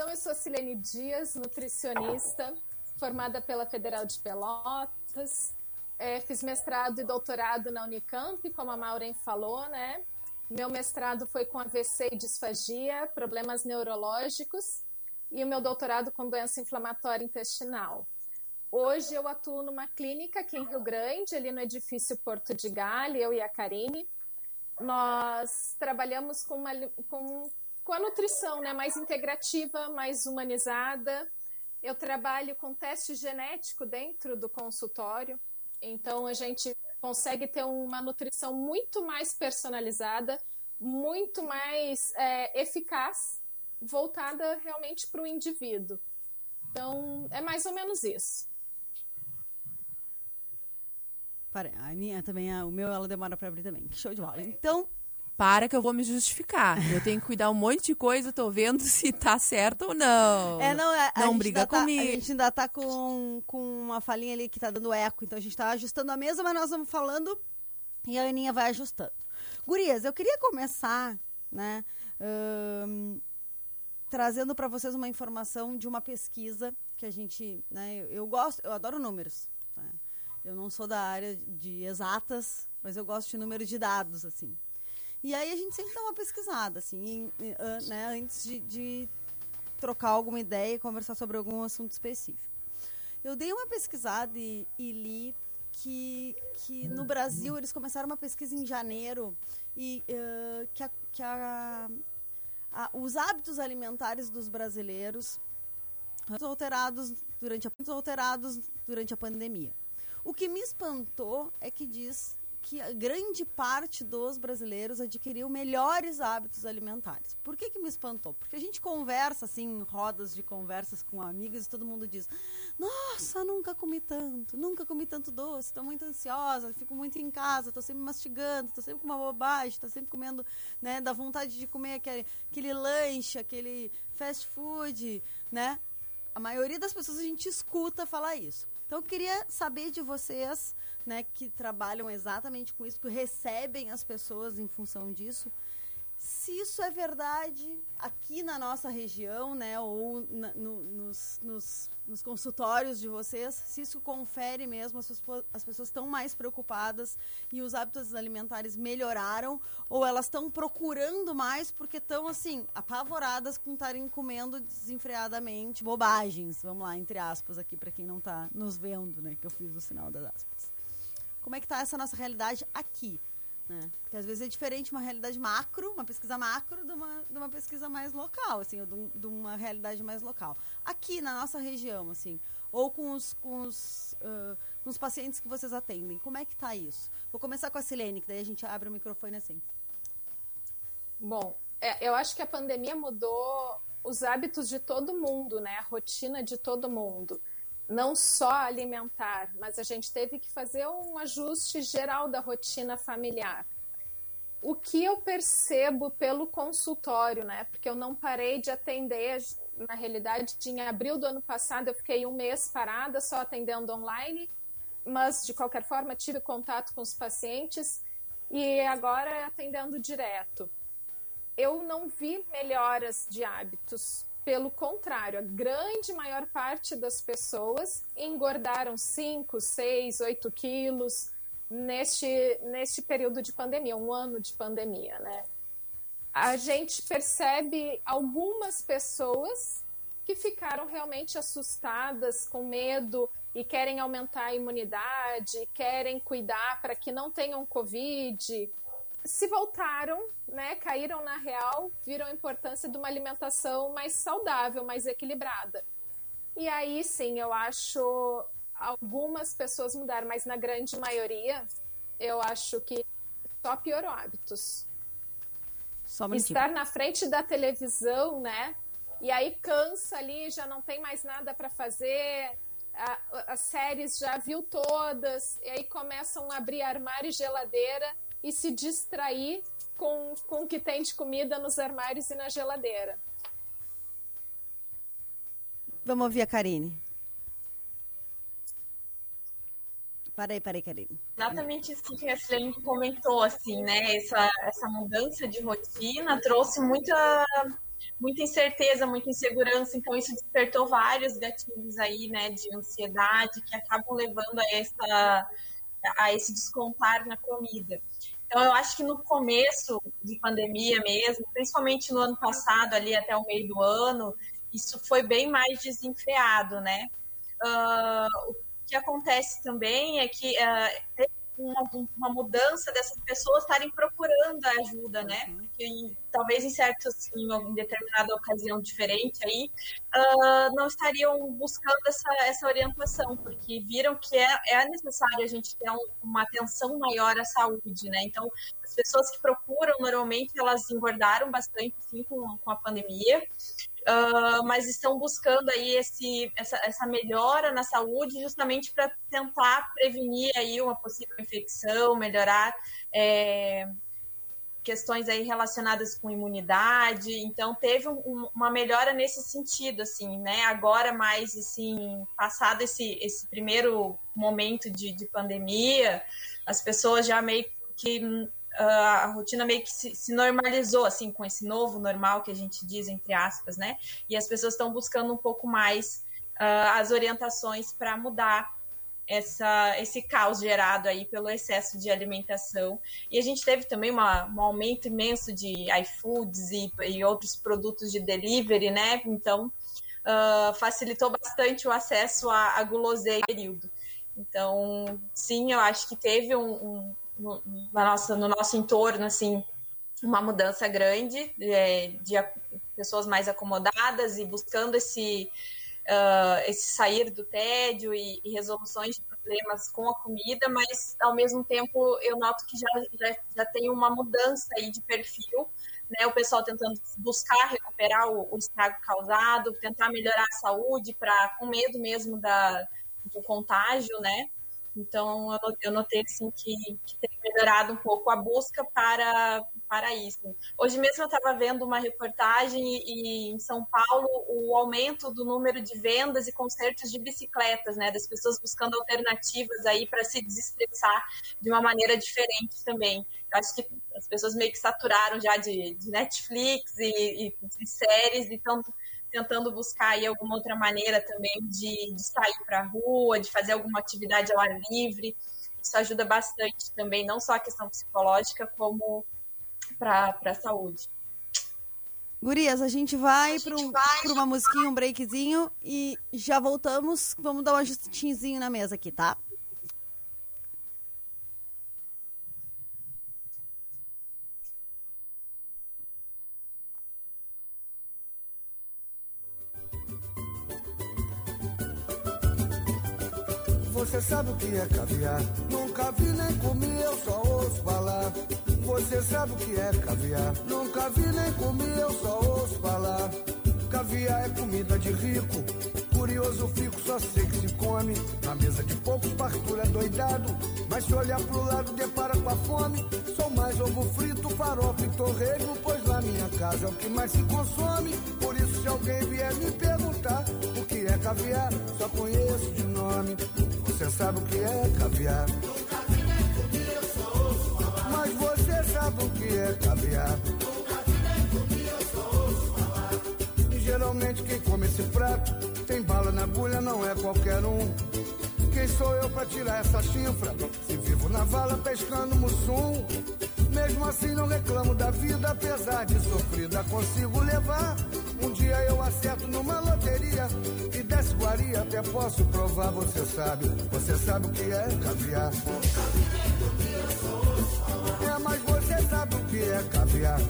Então, eu sou Silene Dias, nutricionista, formada pela Federal de Pelotas. É, fiz mestrado e doutorado na Unicamp, como a Maureen falou, né? Meu mestrado foi com AVC e disfagia, problemas neurológicos, e o meu doutorado com doença inflamatória intestinal. Hoje eu atuo numa clínica aqui em Rio Grande, ali no edifício Porto de Galho, eu e a Karine. Nós trabalhamos com, uma, com, com a nutrição né, mais integrativa, mais humanizada. Eu trabalho com teste genético dentro do consultório, então a gente consegue ter uma nutrição muito mais personalizada, muito mais é, eficaz, voltada realmente para o indivíduo. Então, é mais ou menos isso. Para, a minha também, a- o meu ela demora pra abrir também. Que show de bola. Então, Para que eu vou me justificar. Eu tenho que cuidar um monte de coisa, tô vendo se tá certo ou não. é, não, é, a Não gente briga ainda tá- comigo. a gente ainda tá com, com uma falinha ali que tá dando eco, então a gente tá ajustando a mesa, mas nós vamos falando e a Aninha vai ajustando. Gurias, eu queria começar, né, ahn, trazendo para vocês uma informação de uma pesquisa que a gente, né, eu, eu gosto, eu adoro números. tá? Eu não sou da área de exatas, mas eu gosto de números de dados, assim. E aí a gente sempre dá uma pesquisada, assim, em- em, né, antes de, de trocar alguma ideia e conversar sobre algum assunto específico. Eu dei uma pesquisada e, e li que, que no Brasil eles começaram uma pesquisa em janeiro e eh, que, a- que a- a- os hábitos alimentares dos brasileiros alterados durante a, alterados durante a pandemia. O que me espantou é que diz que a grande parte dos brasileiros adquiriu melhores hábitos alimentares. Por que, que me espantou? Porque a gente conversa, assim, rodas de conversas com amigas e todo mundo diz: Nossa, nunca comi tanto, nunca comi tanto doce, estou muito ansiosa, fico muito em casa, estou sempre mastigando, estou sempre com uma bobagem, estou sempre comendo, né, da vontade de comer aquele, aquele lanche, aquele fast food, né? A maioria das pessoas a gente escuta falar isso. Então eu queria saber de vocês, né, que trabalham exatamente com isso, que recebem as pessoas em função disso, se isso é verdade aqui na nossa região, né, ou na- no- nos, nos- nos consultórios de vocês, se isso confere mesmo, as, pessoas- as pessoas estão mais preocupadas e os hábitos alimentares melhoraram, ou elas estão procurando mais porque estão, assim, apavoradas com estarem comendo desenfreadamente bobagens, vamos lá, entre aspas aqui, para quem não está nos vendo, né, que eu fiz o sinal das aspas. Como é que está essa nossa realidade aqui? né? Porque às vezes é diferente uma realidade macro, uma pesquisa macro, de uma, de uma pesquisa mais local, assim, ou de, de uma realidade mais local. Aqui na nossa região, assim, ou com os, com os, ah, com os pacientes que vocês atendem, como é que tá isso? Vou começar com a Silene, que daí a gente abre o microfone assim. Bom, é, eu acho que a pandemia mudou os hábitos de todo mundo, né? A rotina de todo mundo. Não só alimentar, mas a gente teve que fazer um ajuste geral da rotina familiar. O que eu percebo pelo consultório, né? Porque eu não parei de atender. Na realidade, em abril do ano passado, eu fiquei um mês parada, só atendendo online, mas de qualquer forma tive contato com os pacientes e agora atendendo direto eu não vi melhoras de hábitos. Pelo contrário, a grande maior parte das pessoas engordaram 5, 6, 8 quilos neste, neste período de pandemia, um ano de pandemia, né? A gente percebe algumas pessoas que ficaram realmente assustadas, com medo e querem aumentar a imunidade, querem cuidar para que não tenham Covid, se voltaram, né, caíram na real, viram a importância de uma alimentação mais saudável, mais equilibrada. E aí sim, eu acho algumas pessoas mudaram, mas na grande maioria, eu acho que só piorou hábitos. Só um. Estar na frente da televisão, né, e aí cansa ali, já não tem mais nada para fazer, a- as séries já viu todas, e aí começam a abrir armário e geladeira e se distrair com, com o que tem de comida nos armários e na geladeira. Vamos ouvir a Karine. Parei, parei, Karine. Exatamente isso que a Silene comentou, assim, né? Essa, essa mudança de rotina trouxe muita, muita incerteza, muita insegurança, então isso despertou vários gatilhos aí, né, de ansiedade que acabam levando a, essa, a esse descontar na comida. Então, eu acho que no começo de pandemia mesmo, principalmente no ano passado, ali até o meio do ano, isso foi bem mais desenfreado, né? Ah, o que acontece também é que teve uma, uma mudança dessas pessoas estarem procurando a ajuda, né? Porque em- talvez em certos, em, em determinada ocasião diferente aí, ah, não estariam buscando essa, essa orientação, porque viram que é, é necessário a gente ter um- uma atenção maior à saúde, né? Então, as pessoas que procuram, normalmente, elas engordaram bastante, sim, com, com a pandemia, ah, mas estão buscando aí esse, essa, essa melhora na saúde justamente para tentar prevenir aí uma possível infecção, melhorar é, questões aí relacionadas com imunidade. Então teve um- um- uma melhora nesse sentido, assim, né? Agora mais assim, passado esse, esse primeiro momento de, de pandemia, as pessoas já meio que ah, a rotina meio que se, se normalizou assim com esse novo normal que a gente diz entre aspas, né? E as pessoas estão buscando um pouco mais ah, as orientações para mudar essa, esse caos gerado aí pelo excesso de alimentação. E a gente teve também uma, um aumento imenso de iFoods e, e outros produtos de delivery, né? Então, ah, facilitou bastante o acesso guloseima no período. Então, sim, eu acho que teve um, um- no, na nossa, no nosso entorno, assim, uma mudança grande é, de a- pessoas mais acomodadas e buscando esse, ah, esse sair do tédio e, e resoluções de problemas com a comida, mas ao mesmo tempo eu noto que já, já, já tem uma mudança aí de perfil, né? O pessoal tentando buscar recuperar o, o estrago causado, tentar melhorar a saúde para com medo mesmo da, do contágio, né? Então, eu no- eu notei assim, que, que tem melhorado um pouco a busca para, para isso. Hoje mesmo eu estava vendo uma reportagem e, e em São Paulo o aumento do número de vendas e concertos de bicicletas, né? Das pessoas buscando alternativas aí para se desestressar de uma maneira diferente também. Eu acho que as pessoas meio que saturaram já de, de Netflix e, e de séries e estão tentando buscar aí alguma outra maneira também de, de sair para a rua, de fazer alguma atividade ao ar livre. Isso ajuda bastante também, não só a questão psicológica, como para a saúde. Gurias, a gente vai para uma musiquinha, um breakzinho e já voltamos. Vamos dar um ajustinho na mesa aqui, tá? Você sabe o que é caviar? Nunca vi nem comi, eu só ouço falar. Você sabe o que é caviar? Nunca vi nem comi, eu só ouço falar. Caviar é comida de rico. Curioso fico, só sei que se come. Na mesa de poucos, fartura doidado. Mas se olhar pro lado, depara com a fome. Sou mais ovo frito, farofa e torresmo. Pois na minha casa é o que mais se consome. Por isso, se alguém vier me perguntar o que é caviar, só conheço de nome. Você sabe o que é caviar? Mas você sabe o que é caviar? E geralmente quem come esse prato tem bala na agulha, não é qualquer um. Quem sou eu pra tirar essa chifra? Se vivo na vala pescando mussum. Mesmo assim não reclamo da vida, apesar de sofrida consigo levar. Um dia eu acerto numa loteria e desse guaria até posso provar, você sabe. Você sabe o que é caviar. É, mas você sabe o que é caviar.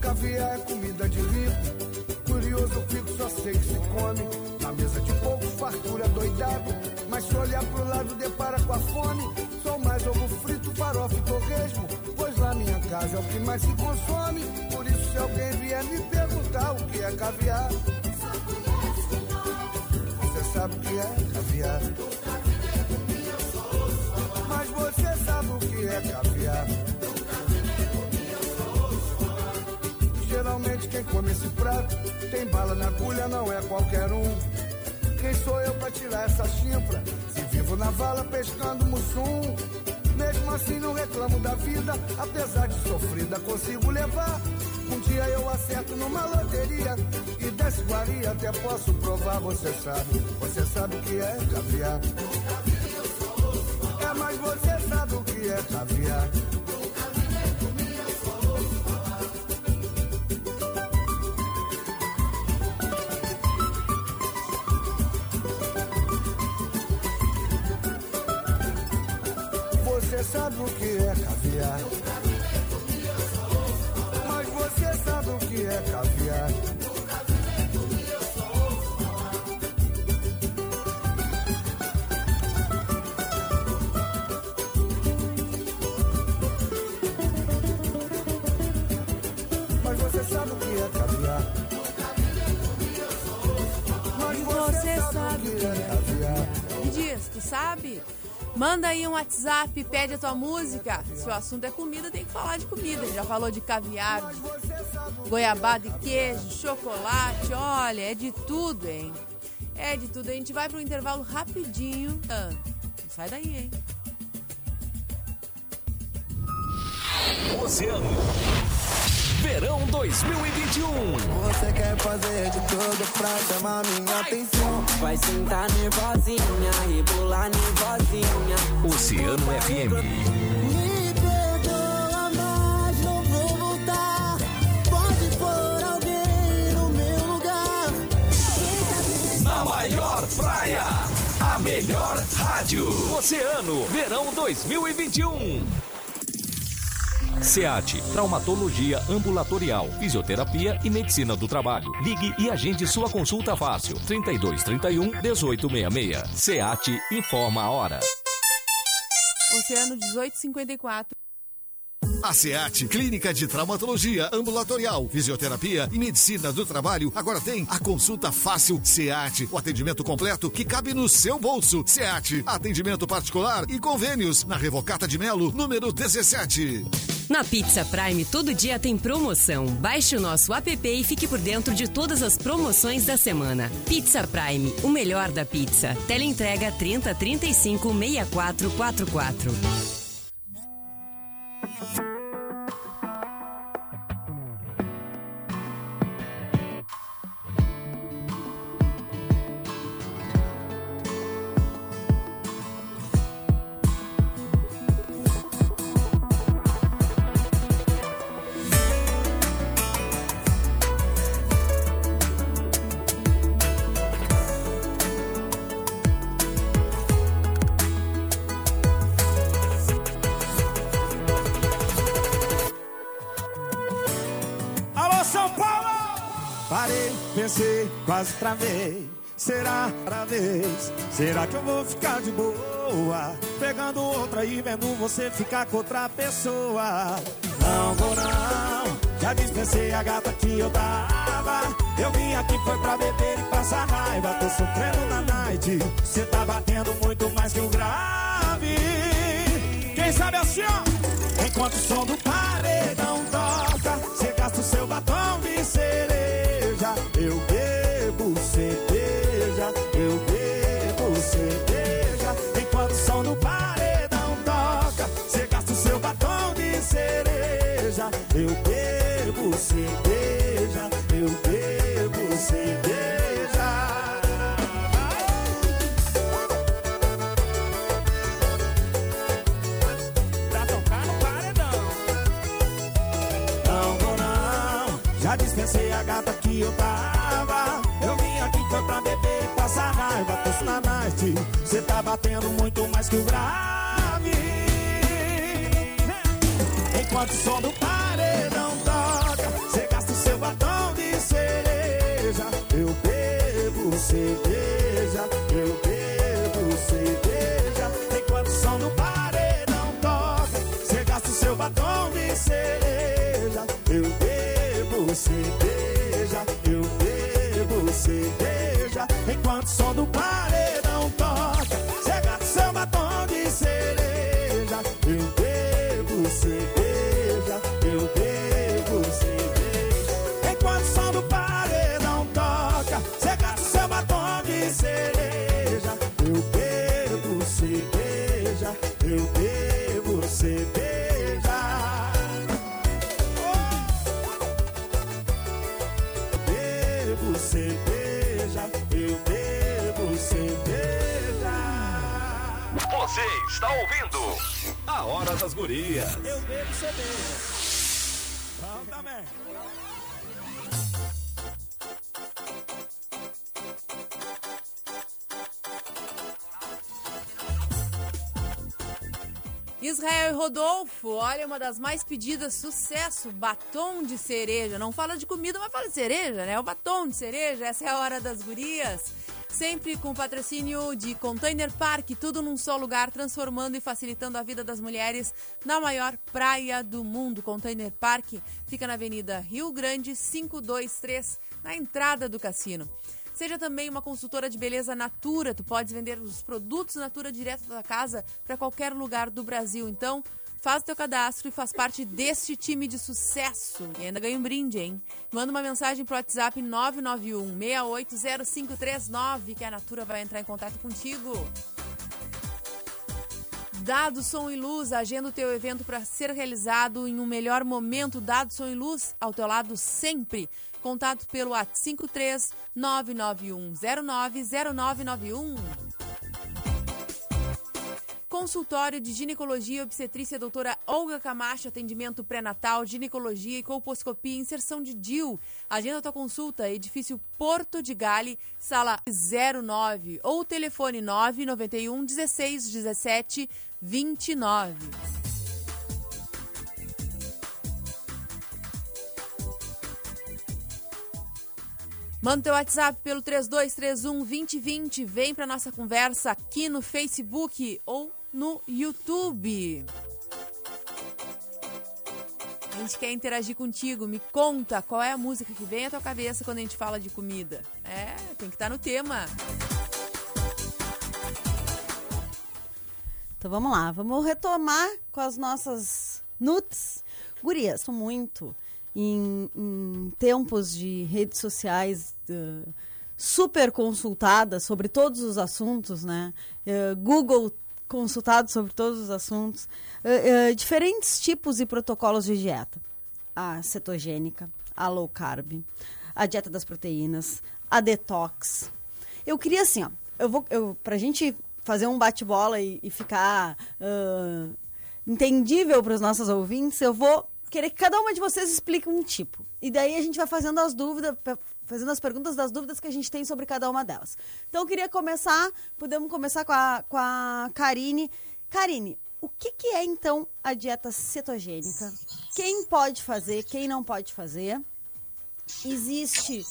Caviar é comida de rico. Curioso fico, só sei que se come. Mesa de poucos, fartura doidado. Mas se olhar pro lado, depara com a fome. Sou mais ovo frito, farofa e torresmo. Pois lá minha casa é o que mais se consome. Por isso, se alguém vier me perguntar o que é caviar. Você sabe o que é caviar. Mas você sabe o que é caviar. Geralmente quem come esse prato tem bala na agulha, não é qualquer um. Quem sou eu pra tirar essa chifra? Se vivo na vala pescando mussum. Mesmo assim não reclamo da vida, apesar de sofrida consigo levar. Um dia eu acerto numa loteria e desse guaria até posso provar, você sabe. Você sabe o que é caviar. É, mas você sabe o que é caviar. Sabe o que é caviar. Mas você sabe o que é caviar. Mas você sabe o que é caviar. Mas Você sabe o que é caviar. Me diz, tu sabe? Manda aí um WhatsApp, pede a tua música. Se o assunto é comida, tem que falar de comida. Já falou de caviar, goiabada e queijo, chocolate. Olha, é de tudo, hein? É de tudo. A gente vai pro intervalo rapidinho. Ah, não sai daí, hein? Oceano. Verão 2021. Você quer fazer de tudo pra chamar minha atenção. Vai sentar nervosinha, rebolar nervosinha. Oceano FM. Me perdoa, mas não vou voltar. Pode pôr alguém no meu lugar. Na maior praia, a melhor rádio. Oceano, verão 2021. SEAT, traumatologia ambulatorial, fisioterapia e medicina do trabalho. Ligue e agende sua consulta fácil. 32 31 1866. SEAT informa a hora. Oceano 1854. A SEAT, Clínica de Traumatologia Ambulatorial, Fisioterapia e Medicina do Trabalho, agora tem a consulta fácil SEAT, o atendimento completo que cabe no seu bolso. SEAT, atendimento particular e convênios na Revocata de Melo, número 17. Na Pizza Prime, todo dia tem promoção. Baixe o nosso app e fique por dentro de todas as promoções da semana. Pizza Prime, o melhor da pizza. Teleentrega 30 35 64 Será outra vez? Será que eu vou ficar de boa? Pegando outra e vendo você ficar com outra pessoa. Não vou não, já dispensei a gata que eu tava. Eu vim aqui foi pra beber e passar raiva. Tô sofrendo na night. Cê tá batendo muito mais que o grave. Quem sabe assim, ó? Enquanto o som do paredão toca, cê gasta o seu batom de cereja. Eu bebo cerveja, eu bebo cerveja. Pra tocar no paredão. Não vou não, já dispensei a gata que eu tava. Eu vim aqui foi pra beber e passar raiva. Tô na night, cê tá batendo muito mais que o grave. Enquanto o som do paredão bebo cerveja, eu bebo cerveja. Enquanto o som do paredão toca, cê gasta o seu batom de cereja. Eu bebo eu Hora das Gurias. Eu devo também. Israel e Rodolfo, olha, uma das mais pedidas, sucesso, batom de cereja. Não fala de comida, mas fala de cereja, né? O batom de cereja, essa é a hora das gurias. Sempre com patrocínio de Container Park, tudo num só lugar, transformando e facilitando a vida das mulheres na maior praia do mundo. Container Park fica na Avenida Rio Grande 523, na entrada do cassino. Seja também uma consultora de beleza Natura. Tu podes vender os produtos Natura direto da casa para qualquer lugar do Brasil. Então, faz o teu cadastro e faz parte deste time de sucesso. E ainda ganha um brinde, hein? Manda uma mensagem pro WhatsApp 991 680539 que a Natura vai entrar em contato contigo. Dado Som e Luz, agenda o teu evento para ser realizado em um melhor momento. Dado Som e Luz, ao teu lado sempre. Contato pelo WhatsApp 53 991090991. Consultório de Ginecologia e Obstetrícia Doutora Olga Camacho, atendimento pré-natal, ginecologia e colposcopia, inserção de DIL. Agenda tua consulta, edifício Porto de Gale, sala 09 ou telefone 991 16 17 29. Manda teu WhatsApp pelo 3231 2020. Vem pra nossa conversa aqui no Facebook ou no YouTube. A gente quer interagir contigo. Me conta qual é a música que vem à tua cabeça quando a gente fala de comida. É, tem que estar no tema. Então vamos lá, vamos retomar com as nossas nuts. Gurias, sou muito em, em tempos de redes sociais uh, super consultadas sobre todos os assuntos, né? Uh, Google consultado sobre todos os assuntos, uh, diferentes tipos e protocolos de dieta. A cetogênica, a low carb, a dieta das proteínas, a detox. Eu queria assim, ó, eu vou, eu, pra gente fazer um bate-bola e, e, ficar entendível para os nossos ouvintes, eu vou querer que cada uma de vocês explique um tipo. E daí a gente vai fazendo as dúvidas, fazendo as perguntas das dúvidas que a gente tem sobre cada uma delas. Então eu queria começar, podemos começar com a, com a Karine. Karine, o que, que é então a dieta cetogênica? Quem pode fazer, quem não pode fazer? Existe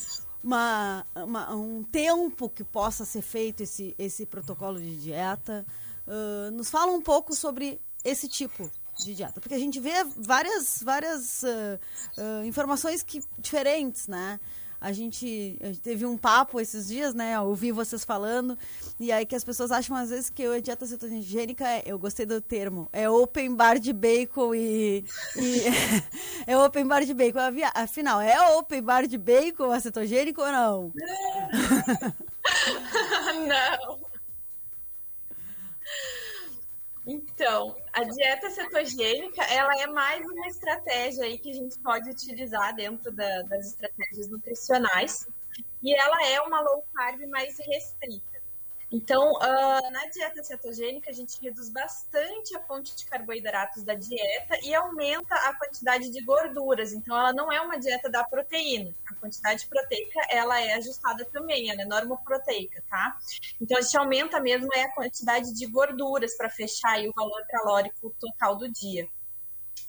uma, uma, um tempo que possa ser feito esse, esse protocolo de dieta? Uh, nos fala um pouco sobre esse tipo de dieta, porque a gente vê várias, várias uh, uh, informações que, diferentes, né? A gente, teve um papo esses dias, né? Ouvi vocês falando, e aí que as pessoas acham às vezes que a dieta cetogênica é, eu gostei do termo, é open bar de bacon e. e é open bar de bacon. Afinal, é open bar de bacon a cetogênico ou não? não. Então, a dieta cetogênica, ela é mais uma estratégia aí que a gente pode utilizar dentro da, das estratégias nutricionais. E ela é uma low carb mais restrita. Então, uh, na dieta cetogênica, a gente reduz bastante a fonte de carboidratos da dieta e aumenta a quantidade de gorduras. Então, ela não é uma dieta da proteína. A quantidade proteica, ela é ajustada também, ela é normoproteica, tá? Então, a gente aumenta mesmo a quantidade de gorduras para fechar o valor calórico total do dia.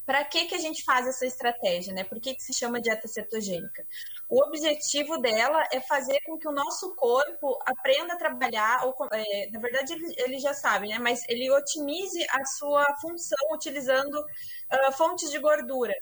Para que, que a gente faz essa estratégia, né? Por que, que se chama dieta cetogênica? O objetivo dela é fazer com que o nosso corpo aprenda a trabalhar, ou, é, na verdade ele, ele, já sabe, né? Mas ele otimize a sua função utilizando uh, fontes de gordura.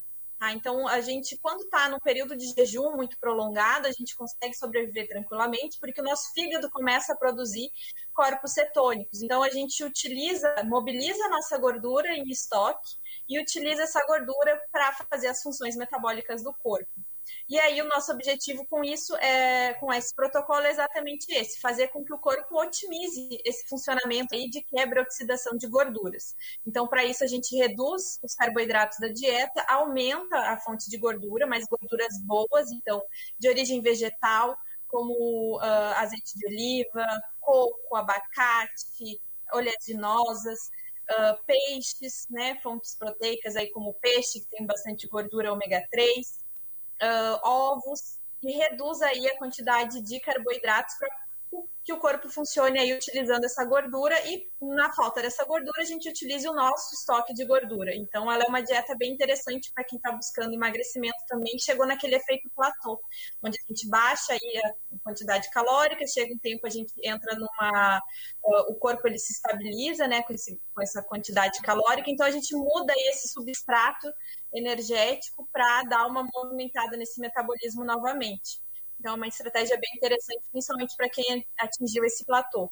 Tá? Então, a gente, quando está num período de jejum muito prolongado, a gente consegue sobreviver tranquilamente, porque o nosso fígado começa a produzir corpos cetônicos. Então, a gente utiliza, mobiliza a nossa gordura em estoque e utiliza essa gordura para fazer as funções metabólicas do corpo. E aí o nosso objetivo com isso, é, com esse protocolo, é exatamente esse, fazer com que o corpo otimize esse funcionamento aí de quebra oxidação de gorduras. Então, para isso, a gente reduz os carboidratos da dieta, aumenta a fonte de gordura, mas gorduras boas, então, de origem vegetal, como uh, azeite de oliva, coco, abacate, oleaginosas, uh, peixes, né, fontes proteicas aí como peixe, que tem bastante gordura ômega 3, uh, ovos, e reduz aí a quantidade de carboidratos para que o corpo funcione aí utilizando essa gordura e na falta dessa gordura a gente utilize o nosso estoque de gordura. Então ela é uma dieta bem interessante para quem está buscando emagrecimento também. Chegou naquele efeito platô, onde a gente baixa aí a quantidade calórica, chega um tempo a gente entra numa o corpo ele se estabiliza, né, com, esse, com essa quantidade calórica. Então a gente muda aí esse substrato energético para dar uma movimentada nesse metabolismo novamente. Então, é uma estratégia bem interessante, principalmente para quem atingiu esse platô.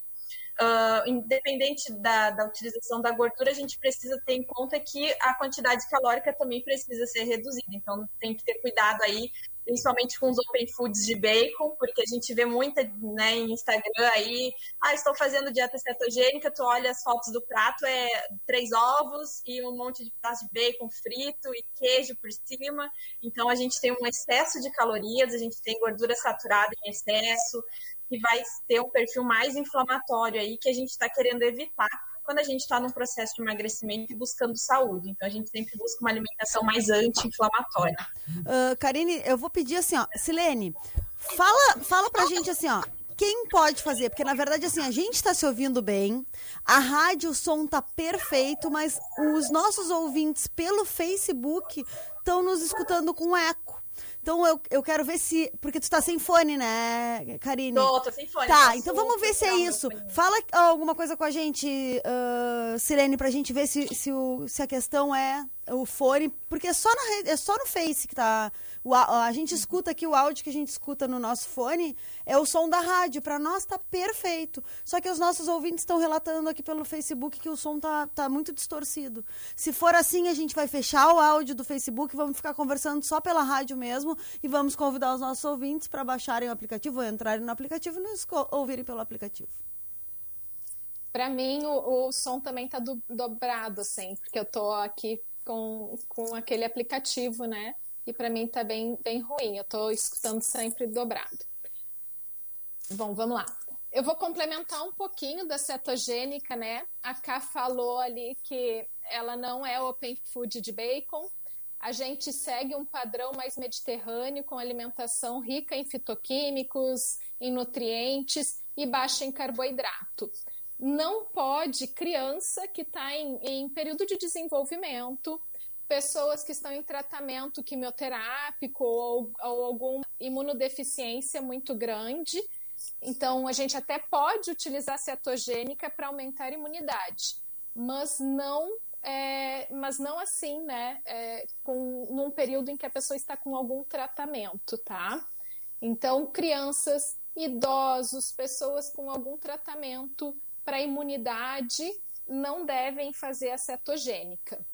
Uh, independente da, da, utilização da gordura, a gente precisa ter em conta que a quantidade calórica também precisa ser reduzida. Então, tem que ter cuidado aí principalmente com os open foods de bacon, porque a gente vê muita né, em Instagram aí, ah, estou fazendo dieta cetogênica, tu olha as fotos do prato, é três ovos e um monte de pedaço de bacon frito e queijo por cima. Então a gente tem um excesso de calorias, a gente tem gordura saturada em excesso, que vai ter um perfil mais inflamatório aí que a gente está querendo evitar quando a gente está num processo de emagrecimento e buscando saúde. Então, a gente sempre busca uma alimentação mais anti-inflamatória. Uh, Karine, eu vou pedir assim, ó, Silene, fala, fala pra gente assim, ó, quem pode fazer? Porque, na verdade, assim, a gente está se ouvindo bem, a rádio, o som tá perfeito, mas os nossos ouvintes pelo Facebook estão nos escutando com eco. Então eu, eu quero ver se. Porque tu tá sem fone, né, Karine? Tô, tô sem fone. Tá, então vamos ver se é isso. Fala alguma coisa com a gente, uh, Sirene, pra gente ver se, se, o, se a questão é o fone. Porque é só, na, é só no Face que tá. O, a gente escuta aqui o áudio que a gente escuta no nosso fone é o som da rádio. Para nós tá perfeito. Só que os nossos ouvintes estão relatando aqui pelo Facebook que o som tá, tá muito distorcido. Se for assim, a gente vai fechar o áudio do Facebook, vamos ficar conversando só pela rádio mesmo e vamos convidar os nossos ouvintes para baixarem o aplicativo, ou entrarem no aplicativo e nos ouvirem pelo aplicativo. Para mim, o, o, som também tá do, dobrado, assim, porque eu tô aqui com, com aquele aplicativo, né? Para mim tá bem, bem ruim. Eu estou escutando sempre dobrado. Bom, vamos lá. Eu vou complementar um pouquinho da cetogênica, né? A Ká falou ali que ela não é open food de bacon. A gente segue um padrão mais mediterrâneo, com alimentação rica em fitoquímicos, em nutrientes e baixa em carboidrato. Não pode criança que está em, em período de desenvolvimento, pessoas que estão em tratamento quimioterápico ou, ou alguma imunodeficiência muito grande. Então, a gente até pode utilizar cetogênica para aumentar a imunidade, mas não, é, mas não assim, né? É, com, num período em que a pessoa está com algum tratamento, tá? Então, crianças, idosos, pessoas com algum tratamento para imunidade não devem fazer a cetogênica.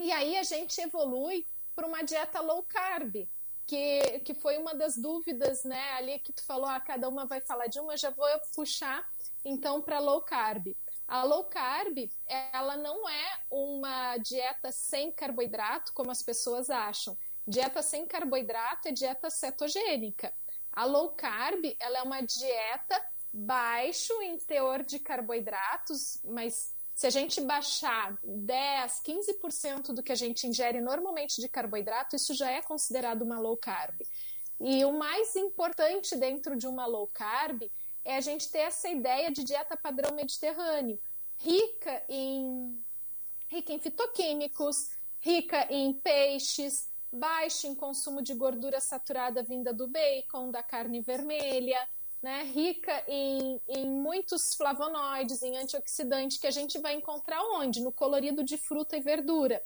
E aí a gente evolui para uma dieta low carb, que, que foi uma das dúvidas, né? Ali que tu falou, ah, cada uma vai falar de uma, já vou puxar então para low carb. A low carb, ela não é uma dieta sem carboidrato, como as pessoas acham. Dieta sem carboidrato é dieta cetogênica. A low carb, ela é uma dieta baixo em teor de carboidratos, mas se a gente baixar 10, 15% do que a gente ingere normalmente de carboidrato, isso já é considerado uma low carb. E o mais importante dentro de uma low carb é a gente ter essa ideia de dieta padrão mediterrâneo, rica em, rica em fitoquímicos, rica em peixes, baixa em consumo de gordura saturada vinda do bacon, da carne vermelha, né, rica em, em muitos flavonoides, em antioxidantes, que a gente vai encontrar onde? No colorido de fruta e verdura.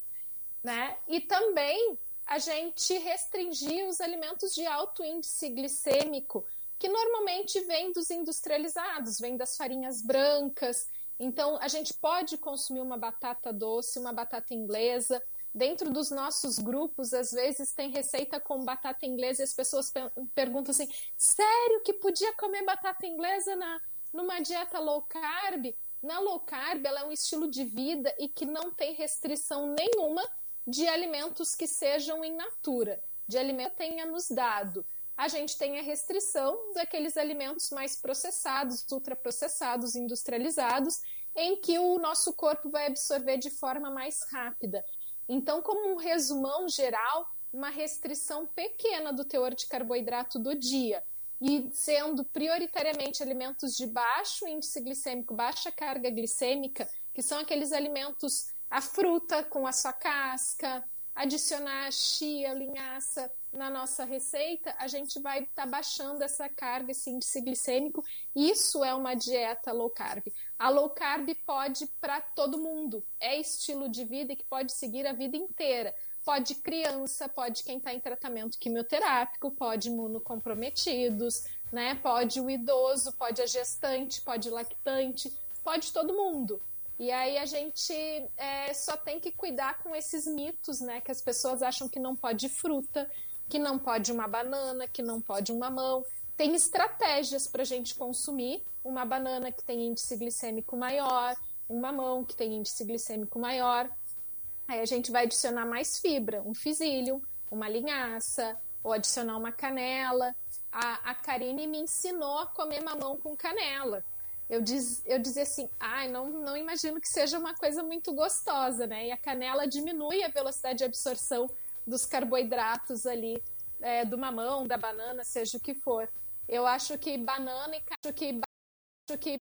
Né? E também a gente restringir os alimentos de alto índice glicêmico, que normalmente vem dos industrializados, vem das farinhas brancas. Então, a gente pode consumir uma batata doce, uma batata inglesa, Dentro dos nossos grupos, às vezes tem receita com batata inglesa e as pessoas pe- perguntam assim: sério que podia comer batata inglesa na, numa dieta low carb? Na low carb, ela é um estilo de vida e que não tem restrição nenhuma de alimentos que sejam in natura, de alimento que tenha nos dado. A gente tem a restrição daqueles alimentos mais processados, ultraprocessados, industrializados, em que o nosso corpo vai absorver de forma mais rápida. Então, como um resumão geral, uma restrição pequena do teor de carboidrato do dia e sendo prioritariamente alimentos de baixo índice glicêmico, baixa carga glicêmica, que são aqueles alimentos, a fruta com a sua casca, adicionar chia, linhaça na nossa receita, a gente vai estar baixando essa carga, esse índice glicêmico. Isso é uma dieta low carb. A low carb pode para todo mundo, é estilo de vida que pode seguir a vida inteira. Pode criança, pode quem está em tratamento quimioterápico, pode imunocomprometidos, né? Pode o idoso, pode a gestante, pode lactante, pode todo mundo. E aí a gente é, só tem que cuidar com esses mitos, né? Que as pessoas acham que não pode fruta, que não pode uma banana, que não pode um mamão. Tem estratégias para a gente consumir uma banana que tem índice glicêmico maior, um mamão que tem índice glicêmico maior. Aí a gente vai adicionar mais fibra, um fisílio, uma linhaça, ou adicionar uma canela. A, a Karine me ensinou a comer mamão com canela. Eu, diz, eu dizia assim, ai, não, não imagino que seja uma coisa muito gostosa, né? E a canela diminui a velocidade de absorção dos carboidratos ali, é, do mamão, da banana, seja o que for. Eu acho que banana e acho que, acho que